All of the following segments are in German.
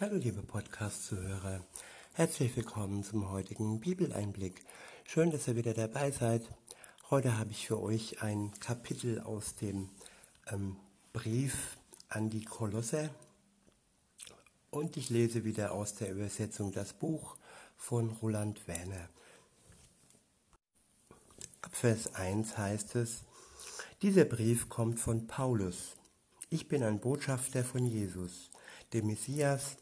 Hallo liebe Podcast-Zuhörer, herzlich willkommen zum heutigen Bibeleinblick. Schön, dass ihr wieder dabei seid. Heute habe ich für euch ein Kapitel aus dem ähm, Brief an die Kolosser und ich lese wieder aus der Übersetzung das Buch von Roland Werner. Ab Vers 1 heißt es, dieser Brief kommt von Paulus. Ich bin ein Botschafter von Jesus, dem Messias,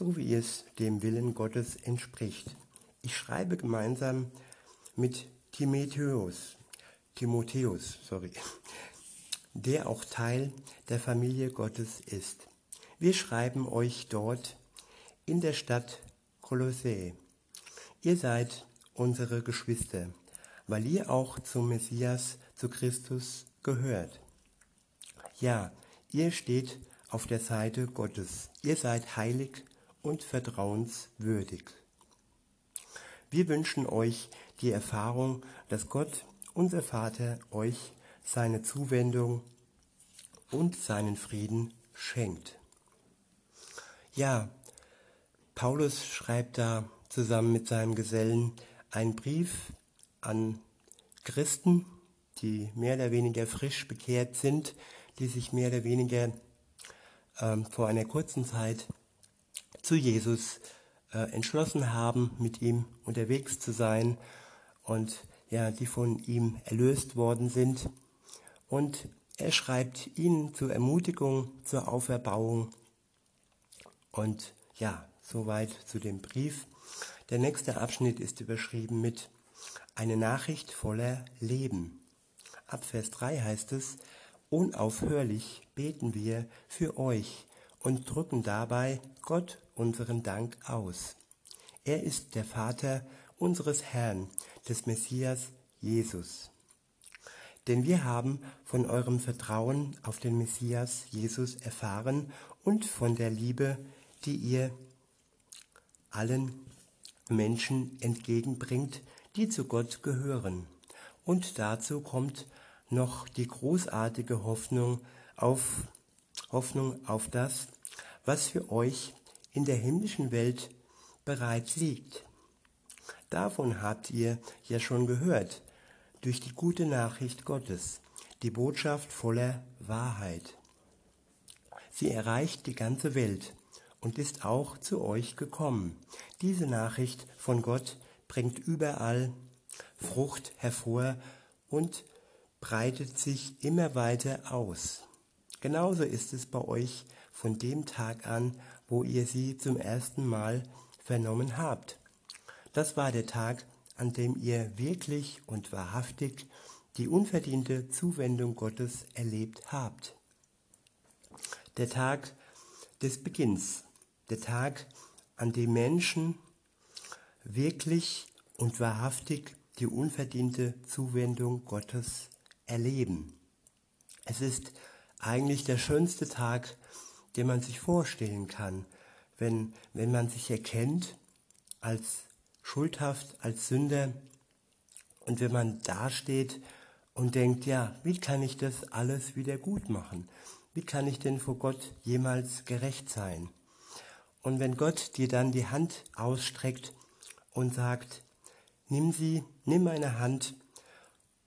so wie es dem Willen Gottes entspricht. Ich schreibe gemeinsam mit Timotheus, Timotheus, sorry, der auch Teil der Familie Gottes ist. Wir schreiben euch dort in der Stadt Kolossä. Ihr seid unsere Geschwister, weil ihr auch zum Messias, zu Christus gehört. Ja, ihr steht auf der Seite Gottes. Ihr seid heilig und vertrauenswürdig. Wir wünschen euch die Erfahrung, dass Gott, unser Vater, euch seine Zuwendung und seinen Frieden schenkt. Ja, Paulus schreibt da zusammen mit seinem Gesellen einen Brief an Christen, die mehr oder weniger frisch bekehrt sind, die sich mehr oder weniger ähm, vor einer kurzen Zeit zu Jesus äh, entschlossen haben, mit ihm unterwegs zu sein und ja, die von ihm erlöst worden sind. Und er schreibt ihnen zur Ermutigung, zur Auferbauung. Und ja, soweit zu dem Brief. Der nächste Abschnitt ist überschrieben mit eine Nachricht voller Leben. Ab Vers 3 heißt es, unaufhörlich beten wir für euch und drücken dabei Gott unseren Dank aus. Er ist der Vater unseres Herrn, des Messias Jesus. Denn wir haben von eurem Vertrauen auf den Messias Jesus erfahren und von der Liebe, die ihr allen Menschen entgegenbringt, die zu Gott gehören. Und dazu kommt noch die großartige Hoffnung auf Hoffnung auf das, was für euch in der himmlischen Welt bereits liegt. Davon habt ihr ja schon gehört, durch die gute Nachricht Gottes, die Botschaft voller Wahrheit. Sie erreicht die ganze Welt und ist auch zu euch gekommen. Diese Nachricht von Gott bringt überall Frucht hervor und breitet sich immer weiter aus. Genauso ist es bei euch von dem Tag an, wo ihr sie zum ersten Mal vernommen habt. Das war der Tag, an dem ihr wirklich und wahrhaftig die unverdiente Zuwendung Gottes erlebt habt. Der Tag des Beginns, der Tag, an dem Menschen wirklich und wahrhaftig die unverdiente Zuwendung Gottes erleben. Es ist eigentlich der schönste Tag, den man sich vorstellen kann, wenn, wenn man sich erkennt als schuldhaft, als Sünder und wenn man dasteht und denkt, ja, wie kann ich das alles wieder gut machen? Wie kann ich denn vor Gott jemals gerecht sein? Und wenn Gott dir dann die Hand ausstreckt und sagt, nimm sie, nimm meine Hand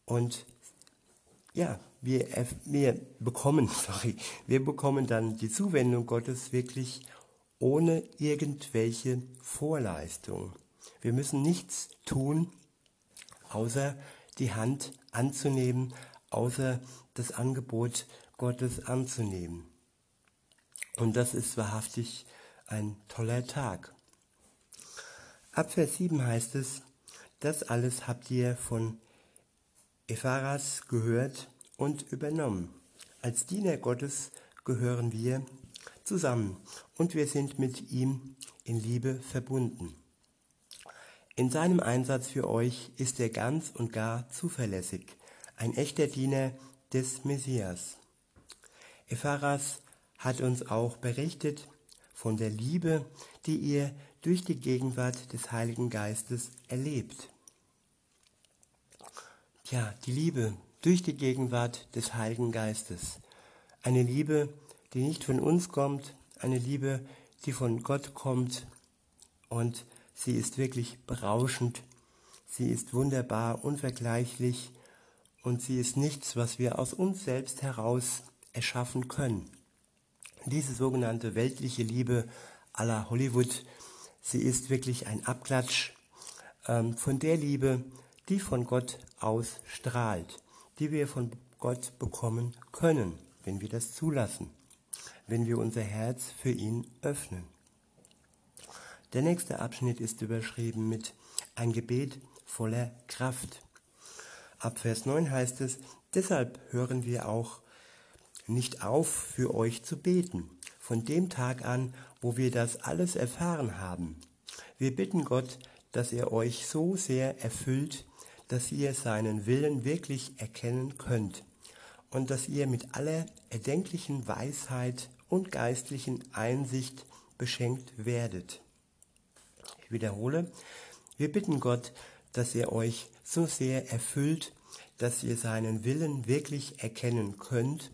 und ja, wir, wir bekommen, sorry, wir bekommen dann die Zuwendung Gottes wirklich ohne irgendwelche Vorleistung. Wir müssen nichts tun, außer die Hand anzunehmen, außer das Angebot Gottes anzunehmen. Und das ist wahrhaftig ein toller Tag. Ab Vers 7 heißt es, das alles habt ihr von Epharas gehört und übernommen. Als Diener Gottes gehören wir zusammen und wir sind mit ihm in Liebe verbunden. In seinem Einsatz für euch ist er ganz und gar zuverlässig, ein echter Diener des Messias. Epharas hat uns auch berichtet von der Liebe, die ihr durch die Gegenwart des Heiligen Geistes erlebt. Ja, die Liebe, durch die Gegenwart des Heiligen Geistes. Eine Liebe, die nicht von uns kommt, eine Liebe, die von Gott kommt und sie ist wirklich berauschend. Sie ist wunderbar, unvergleichlich und sie ist nichts, was wir aus uns selbst heraus erschaffen können. Diese sogenannte weltliche Liebe aller Hollywood, sie ist wirklich ein Abklatsch ähm, von der Liebe, die von Gott ausstrahlt, die wir von Gott bekommen können, wenn wir das zulassen, wenn wir unser Herz für ihn öffnen. Der nächste Abschnitt ist überschrieben mit ein Gebet voller Kraft. Ab Vers 9 heißt es, deshalb hören wir auch nicht auf, für euch zu beten, von dem Tag an, wo wir das alles erfahren haben. Wir bitten Gott, dass er euch so sehr erfüllt, dass ihr seinen Willen wirklich erkennen könnt und dass ihr mit aller erdenklichen Weisheit und geistlichen Einsicht beschenkt werdet. Ich wiederhole, wir bitten Gott, dass er euch so sehr erfüllt, dass ihr seinen Willen wirklich erkennen könnt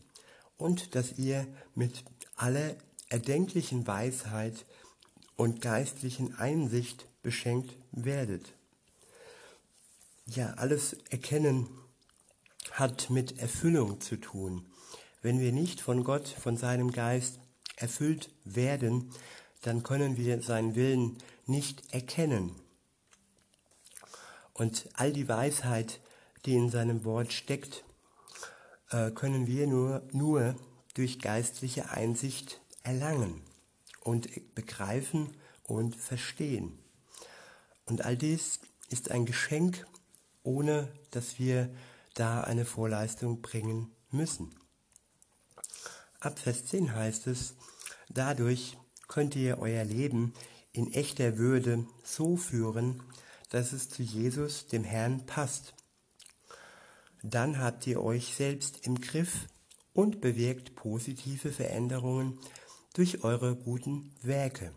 und dass ihr mit aller erdenklichen Weisheit und geistlichen Einsicht beschenkt werdet. Ja, alles Erkennen hat mit Erfüllung zu tun. Wenn wir nicht von Gott, von seinem Geist erfüllt werden, dann können wir seinen Willen nicht erkennen. Und all die Weisheit, die in seinem Wort steckt, äh, können wir nur, nur durch geistliche Einsicht erlangen und begreifen und verstehen. Und all dies ist ein Geschenk, ohne dass wir da eine Vorleistung bringen müssen. Ab Vers 10 heißt es, dadurch könnt ihr euer Leben in echter Würde so führen, dass es zu Jesus, dem Herrn, passt. Dann habt ihr euch selbst im Griff und bewirkt positive Veränderungen durch eure guten Werke.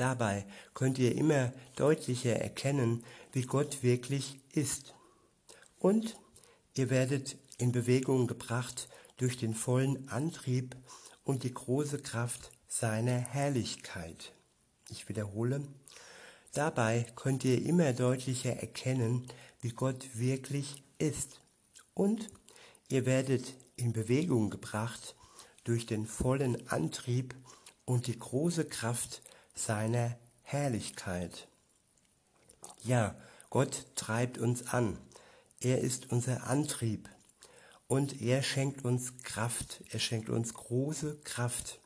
Dabei könnt ihr immer deutlicher erkennen, wie Gott wirklich ist. Und ihr werdet in Bewegung gebracht durch den vollen Antrieb und die große Kraft seiner Herrlichkeit. Ich wiederhole, dabei könnt ihr immer deutlicher erkennen, wie Gott wirklich ist. Und ihr werdet in Bewegung gebracht durch den vollen Antrieb und die große Kraft seiner Herrlichkeit. Ja, Gott treibt uns an. Er ist unser Antrieb und er schenkt uns Kraft. Er schenkt uns große Kraft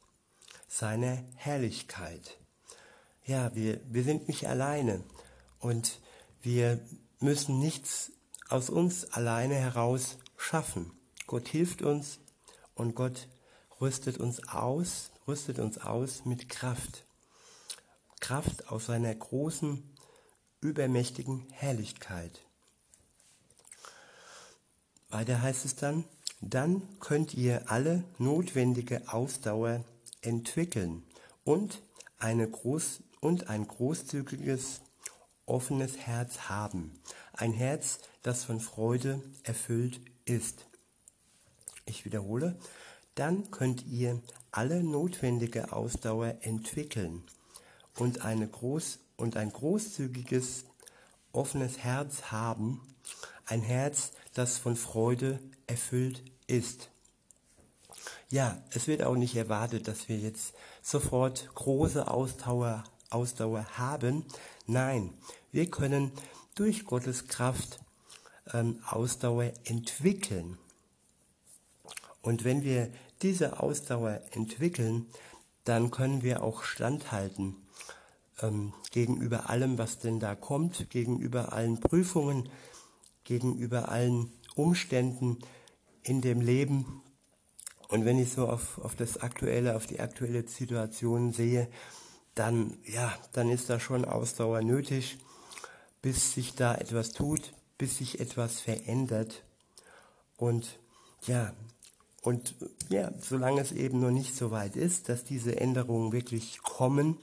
seiner Herrlichkeit. Ja, wir, wir sind nicht alleine und wir müssen nichts aus uns alleine heraus schaffen. Gott hilft uns und Gott rüstet uns aus, rüstet uns aus mit Kraft. Kraft aus seiner großen, übermächtigen Herrlichkeit. Weiter heißt es dann, dann könnt ihr alle notwendige Ausdauer entwickeln und, eine groß, und ein großzügiges, offenes Herz haben. Ein Herz, das von Freude erfüllt ist. Ich wiederhole, dann könnt ihr alle notwendige Ausdauer entwickeln und, eine groß, und ein großzügiges, offenes Herz haben, ein Herz, das von Freude erfüllt ist. Ja, es wird auch nicht erwartet, dass wir jetzt sofort große Ausdauer, Ausdauer haben. Nein, wir können durch Gottes Kraft ähm, Ausdauer entwickeln. Und wenn wir diese Ausdauer entwickeln, dann können wir auch standhalten ähm, gegenüber allem, was denn da kommt, gegenüber allen Prüfungen, gegenüber allen Umständen in dem Leben. Und wenn ich so auf, auf das aktuelle, auf die aktuelle Situation sehe, dann, ja, dann ist da schon Ausdauer nötig, bis sich da etwas tut, bis sich etwas verändert. Und ja, und ja, solange es eben noch nicht so weit ist, dass diese Änderungen wirklich kommen,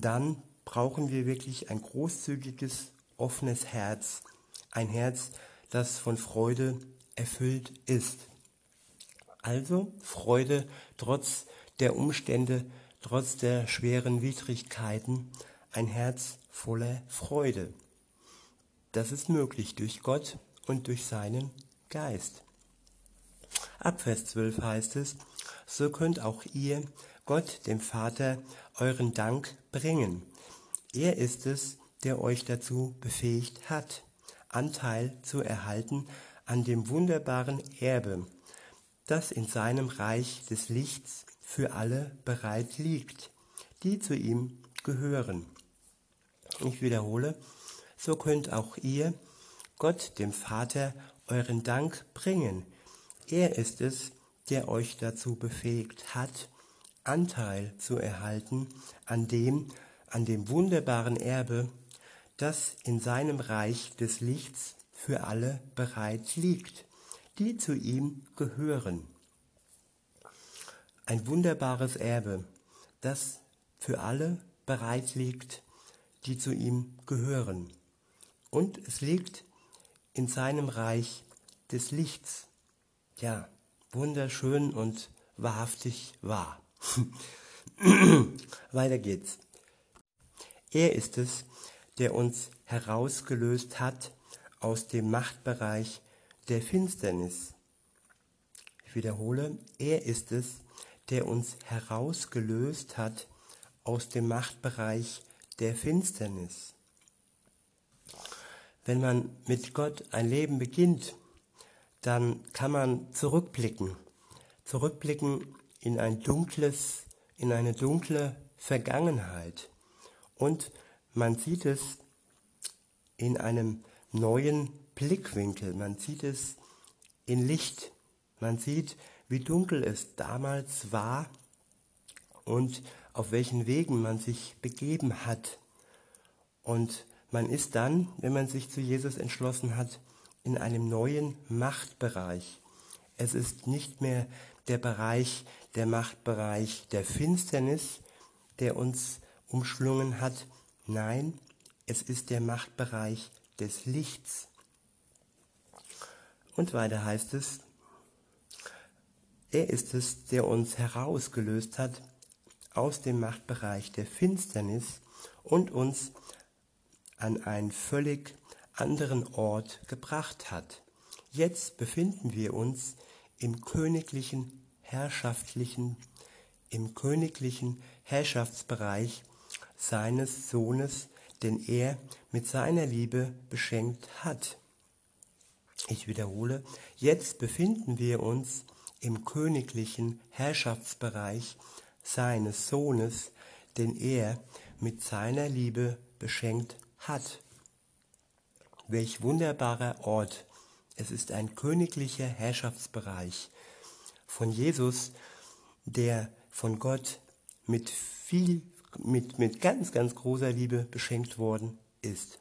dann brauchen wir wirklich ein großzügiges, offenes Herz. Ein Herz, das von Freude erfüllt ist. Also Freude trotz der Umstände, trotz der schweren Widrigkeiten ein Herz voller Freude. Das ist möglich durch Gott und durch seinen Geist. Ab Vers 12 heißt es, so könnt auch ihr Gott, dem Vater, euren Dank bringen. Er ist es, der euch dazu befähigt hat, Anteil zu erhalten an dem wunderbaren Erbe, das in seinem Reich des Lichts für alle bereit liegt, die zu ihm gehören. Ich wiederhole, so könnt auch ihr Gott, dem Vater, euren Dank bringen. Er ist es, der euch dazu befähigt hat, Anteil zu erhalten an dem, an dem wunderbaren Erbe, das in seinem Reich des Lichts für alle bereit liegt, die zu ihm gehören. Ein wunderbares Erbe, das für alle bereit liegt, die zu ihm gehören. Und es liegt in seinem Reich des Lichts. Ja, wunderschön und wahrhaftig wahr. Weiter geht's. Er ist es, der uns herausgelöst hat aus dem Machtbereich der Finsternis. Ich wiederhole, er ist es, der uns herausgelöst hat aus dem Machtbereich der Finsternis. Wenn man mit Gott ein Leben beginnt, dann kann man zurückblicken, zurückblicken in ein dunkles, in eine dunkle Vergangenheit. Und man sieht es in einem neuen Blickwinkel, man sieht es in Licht, man sieht, wie dunkel es damals war und auf welchen Wegen man sich begeben hat. Und man ist dann, wenn man sich zu Jesus entschlossen hat, in einem neuen Machtbereich. Es ist nicht mehr der Bereich, der Machtbereich der Finsternis, der uns umschlungen hat. Nein, es ist der Machtbereich des Lichts. Und weiter heißt es, er ist es, der uns herausgelöst hat aus dem Machtbereich der Finsternis und uns an einen völlig anderen Ort gebracht hat. Jetzt befinden wir uns im königlichen, herrschaftlichen, im königlichen Herrschaftsbereich seines Sohnes, den er mit seiner Liebe beschenkt hat. Ich wiederhole, jetzt befinden wir uns im königlichen Herrschaftsbereich seines Sohnes, den er mit seiner Liebe beschenkt hat. Welch wunderbarer Ort. Es ist ein königlicher Herrschaftsbereich von Jesus, der von Gott mit viel, mit, mit ganz, ganz großer Liebe beschenkt worden ist.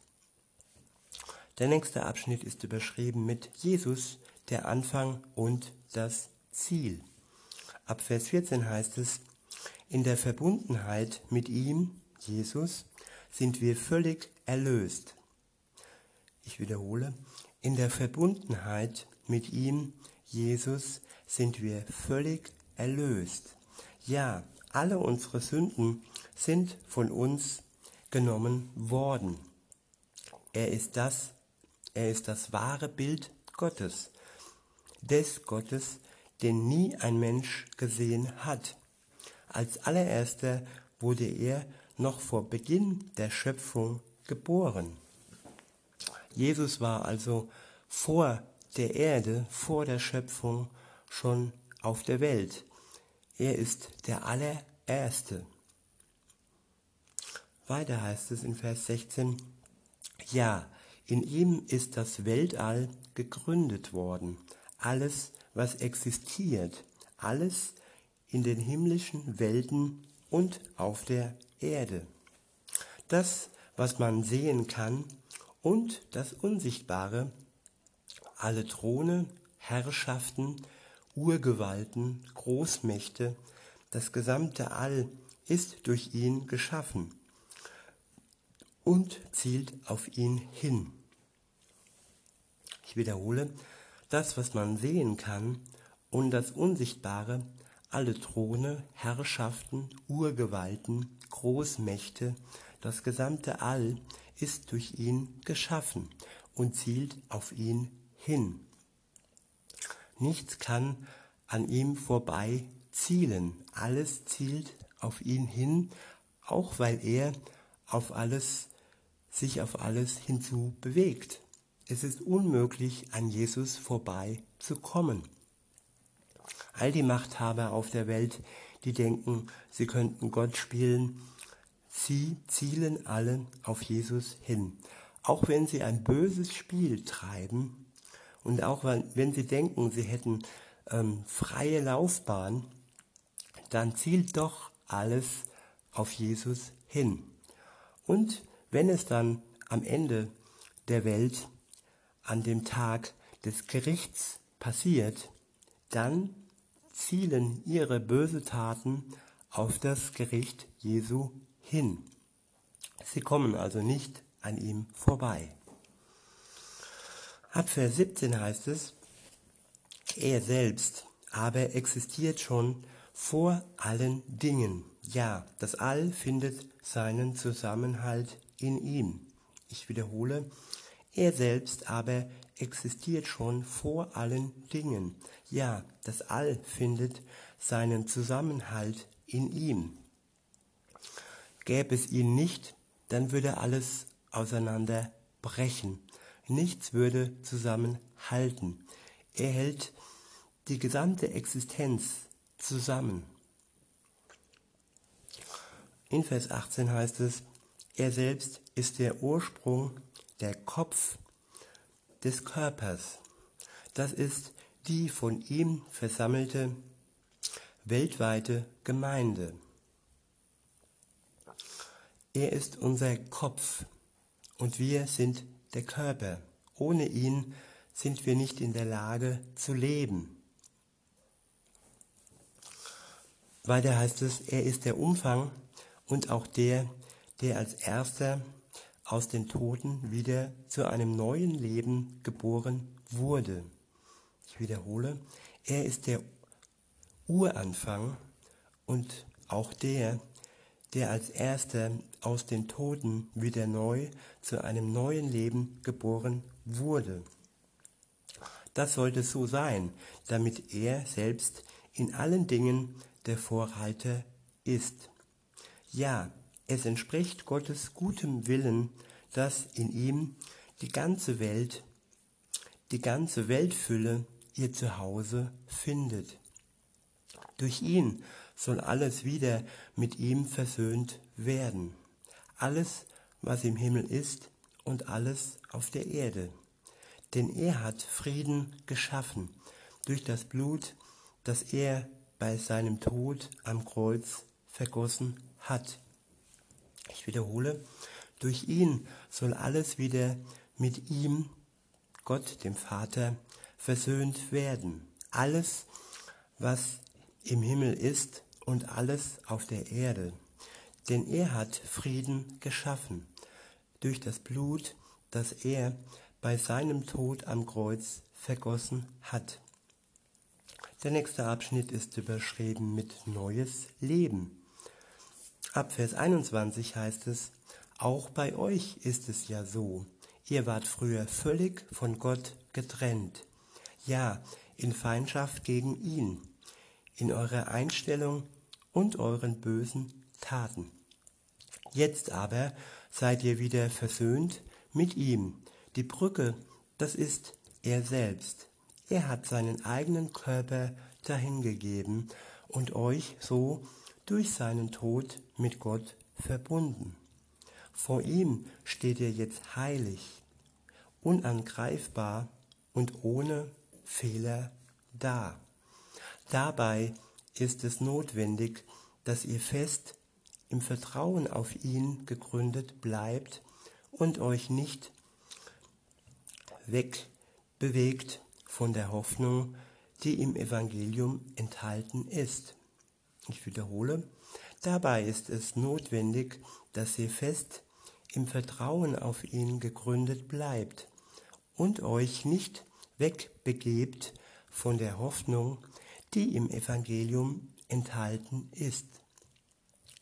Der nächste Abschnitt ist überschrieben mit Jesus, der Anfang und das Ziel. Ab Vers 14 heißt es, in der Verbundenheit mit ihm, Jesus, sind wir völlig erlöst. Ich wiederhole, in der Verbundenheit mit ihm, Jesus, sind wir völlig erlöst. Ja, alle unsere Sünden sind von uns genommen worden. Er ist das, er ist das wahre Bild Gottes, des Gottes, den nie ein Mensch gesehen hat. Als allererster wurde er noch vor Beginn der Schöpfung geboren. Jesus war also vor der Erde, vor der Schöpfung schon auf der Welt. Er ist der allererste. Weiter heißt es in Vers 16, ja, in ihm ist das Weltall gegründet worden, alles, was existiert, alles in den himmlischen Welten und auf der Erde. Das, was man sehen kann und das Unsichtbare, alle Throne, Herrschaften, Urgewalten, Großmächte, das gesamte All ist durch ihn geschaffen und zielt auf ihn hin. Ich wiederhole, das, was man sehen kann und das Unsichtbare, alle Throne, Herrschaften, Urgewalten, Großmächte, das gesamte All ist durch ihn geschaffen und zielt auf ihn hin. Nichts kann an ihm vorbei zielen. Alles zielt auf ihn hin, auch weil er auf alles, sich auf alles hinzu bewegt. Es ist unmöglich, an Jesus vorbei zu kommen. All die Machthaber auf der Welt, die denken, sie könnten Gott spielen, sie zielen alle auf Jesus hin. Auch wenn sie ein böses Spiel treiben und auch wenn sie denken, sie hätten ähm, freie Laufbahn, dann zielt doch alles auf Jesus hin. Und wenn es dann am Ende der Welt, an dem Tag des Gerichts passiert, dann zielen ihre böse Taten auf das Gericht Jesu hin. Sie kommen also nicht an ihm vorbei. Ab Vers 17 heißt es, er selbst aber existiert schon vor allen Dingen. Ja, das All findet seinen Zusammenhalt in ihm. Ich wiederhole, er selbst aber existiert schon vor allen Dingen. Ja, das All findet seinen Zusammenhalt in ihm. Gäbe es ihn nicht, dann würde alles auseinanderbrechen. Nichts würde zusammenhalten. Er hält die gesamte Existenz zusammen. In Vers 18 heißt es, er selbst ist der Ursprung, der Kopf des Körpers. Das ist die von ihm versammelte weltweite Gemeinde. Er ist unser Kopf und wir sind der Körper. Ohne ihn sind wir nicht in der Lage zu leben. Weiter heißt es, er ist der Umfang und auch der, der als erster aus den Toten wieder zu einem neuen Leben geboren wurde. Ich wiederhole, er ist der Uranfang und auch der, der als erster aus den Toten wieder neu zu einem neuen Leben geboren wurde. Das sollte so sein, damit er selbst in allen Dingen der Vorreiter ist. Ja, es entspricht Gottes gutem Willen, dass in ihm die ganze Welt, die ganze Weltfülle ihr Zuhause findet. Durch ihn soll alles wieder mit ihm versöhnt werden. Alles, was im Himmel ist und alles auf der Erde. Denn er hat Frieden geschaffen durch das Blut, das er bei seinem Tod am Kreuz vergossen hat. Ich wiederhole, durch ihn soll alles wieder mit ihm, Gott dem Vater, versöhnt werden. Alles, was im Himmel ist und alles auf der Erde. Denn er hat Frieden geschaffen durch das Blut, das er bei seinem Tod am Kreuz vergossen hat. Der nächste Abschnitt ist überschrieben mit Neues Leben. Ab Vers 21 heißt es, auch bei euch ist es ja so. Ihr wart früher völlig von Gott getrennt. Ja, in Feindschaft gegen ihn, in eurer Einstellung und euren bösen Taten. Jetzt aber seid ihr wieder versöhnt mit ihm. Die Brücke, das ist er selbst. Er hat seinen eigenen Körper dahingegeben und euch so durch seinen Tod mit Gott verbunden. Vor ihm steht ihr jetzt heilig, unangreifbar und ohne Fehler da. Dabei ist es notwendig, dass ihr fest im Vertrauen auf ihn gegründet bleibt und euch nicht wegbewegt von der Hoffnung, die im Evangelium enthalten ist. Ich wiederhole, dabei ist es notwendig, dass ihr fest im Vertrauen auf ihn gegründet bleibt und euch nicht wegbegebt von der Hoffnung, die im Evangelium enthalten ist.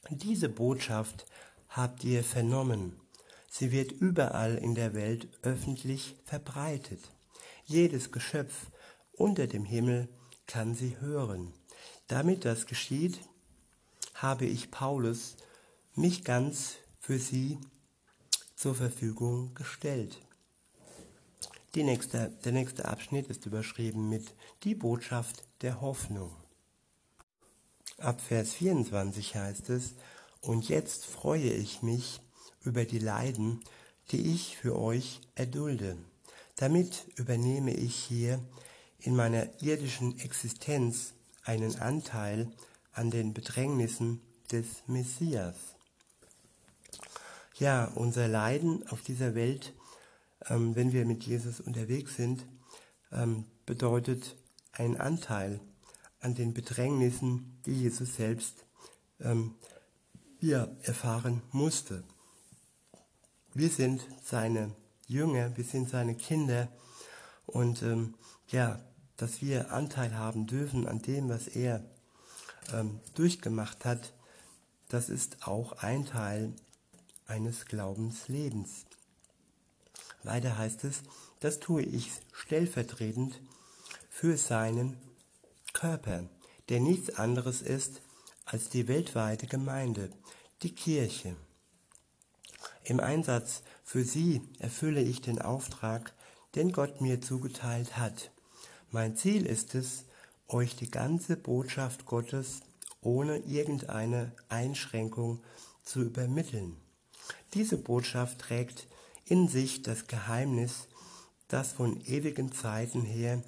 Diese Botschaft habt ihr vernommen. Sie wird überall in der Welt öffentlich verbreitet. Jedes Geschöpf unter dem Himmel kann sie hören. Damit das geschieht, habe ich Paulus mich ganz für sie zur Verfügung gestellt. Nächste, der nächste Abschnitt ist überschrieben mit Die Botschaft der Hoffnung. Ab Vers 24 heißt es, Und jetzt freue ich mich über die Leiden, die ich für euch erdulde. Damit übernehme ich hier in meiner irdischen Existenz einen Anteil an den Bedrängnissen des Messias. Ja, unser Leiden auf dieser Welt, ähm, wenn wir mit Jesus unterwegs sind, ähm, bedeutet ein Anteil an den Bedrängnissen, die Jesus selbst ähm, ja, erfahren musste. Wir sind seine Jünger, wir sind seine Kinder und ähm, ja, dass wir Anteil haben dürfen an dem, was er ähm, durchgemacht hat, das ist auch ein Teil eines Glaubenslebens. Weiter heißt es, das tue ich stellvertretend für seinen Körper, der nichts anderes ist als die weltweite Gemeinde, die Kirche. Im Einsatz für sie erfülle ich den Auftrag, den Gott mir zugeteilt hat. Mein Ziel ist es, euch die ganze Botschaft Gottes ohne irgendeine Einschränkung zu übermitteln. Diese Botschaft trägt in sich das Geheimnis, das von ewigen Zeiten her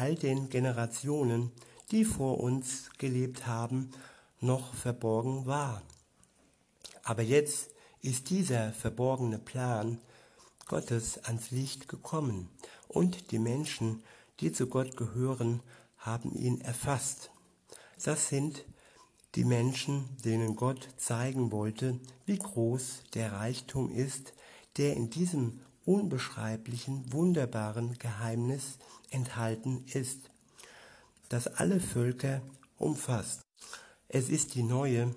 all den Generationen, die vor uns gelebt haben, noch verborgen war. Aber jetzt ist dieser verborgene Plan Gottes ans Licht gekommen und die Menschen, die zu Gott gehören, haben ihn erfasst. Das sind die Menschen, denen Gott zeigen wollte, wie groß der Reichtum ist, der in diesem unbeschreiblichen, wunderbaren Geheimnis enthalten ist, das alle Völker umfasst. Es ist die neue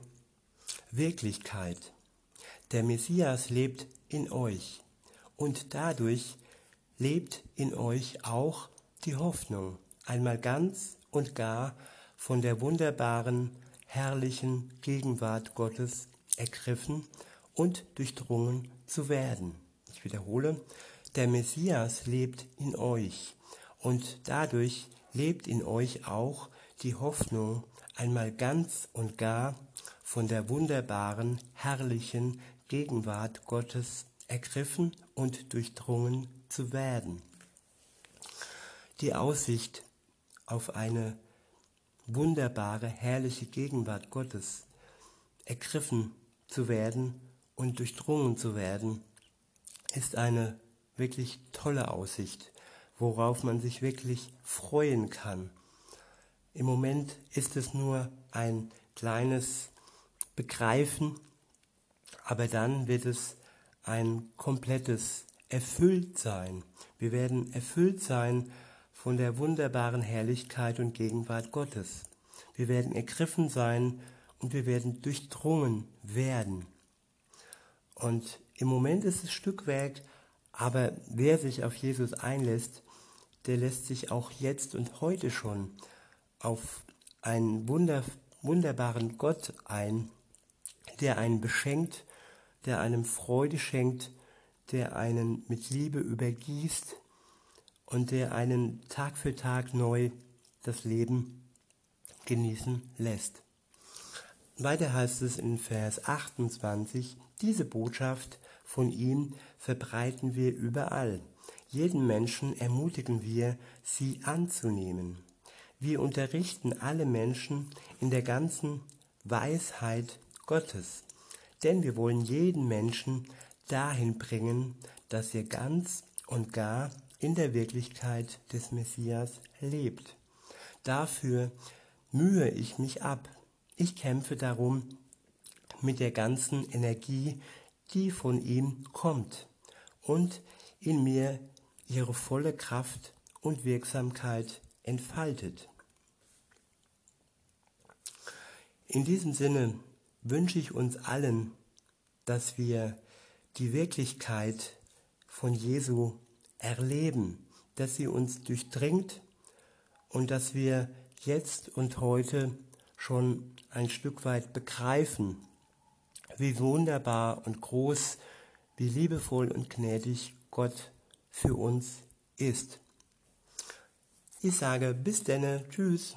Wirklichkeit. Der Messias lebt in euch und dadurch lebt in euch auch die Hoffnung, einmal ganz und gar von der wunderbaren, herrlichen Gegenwart Gottes ergriffen und durchdrungen zu werden. Ich wiederhole, der Messias lebt in euch und dadurch lebt in euch auch die Hoffnung, einmal ganz und gar von der wunderbaren, herrlichen Gegenwart Gottes ergriffen und durchdrungen zu werden. Die Aussicht auf eine wunderbare, herrliche Gegenwart Gottes ergriffen zu werden und durchdrungen zu werden, ist eine wirklich tolle Aussicht, worauf man sich wirklich freuen kann. Im Moment ist es nur ein kleines Begreifen, aber dann wird es ein komplettes Erfülltsein. Wir werden erfüllt sein von der wunderbaren Herrlichkeit und Gegenwart Gottes. Wir werden ergriffen sein und wir werden durchdrungen werden. Und im Moment ist es Stückwerk, aber wer sich auf Jesus einlässt, der lässt sich auch jetzt und heute schon auf einen wunder, wunderbaren Gott ein, der einen beschenkt, der einem Freude schenkt, der einen mit Liebe übergießt und der einen Tag für Tag neu das Leben genießen lässt. Weiter heißt es in Vers 28, diese Botschaft von ihm verbreiten wir überall. Jeden Menschen ermutigen wir, sie anzunehmen. Wir unterrichten alle Menschen in der ganzen Weisheit Gottes, denn wir wollen jeden Menschen dahin bringen, dass er ganz und gar in der Wirklichkeit des Messias lebt. Dafür mühe ich mich ab. Ich kämpfe darum mit der ganzen Energie, die von ihm kommt und in mir ihre volle Kraft und Wirksamkeit entfaltet. In diesem Sinne wünsche ich uns allen, dass wir die Wirklichkeit von Jesu erleben, dass sie uns durchdringt und dass wir jetzt und heute schon ein Stück weit begreifen, wie wunderbar und groß, wie liebevoll und gnädig Gott für uns ist. Ich sage bis denne, tschüss.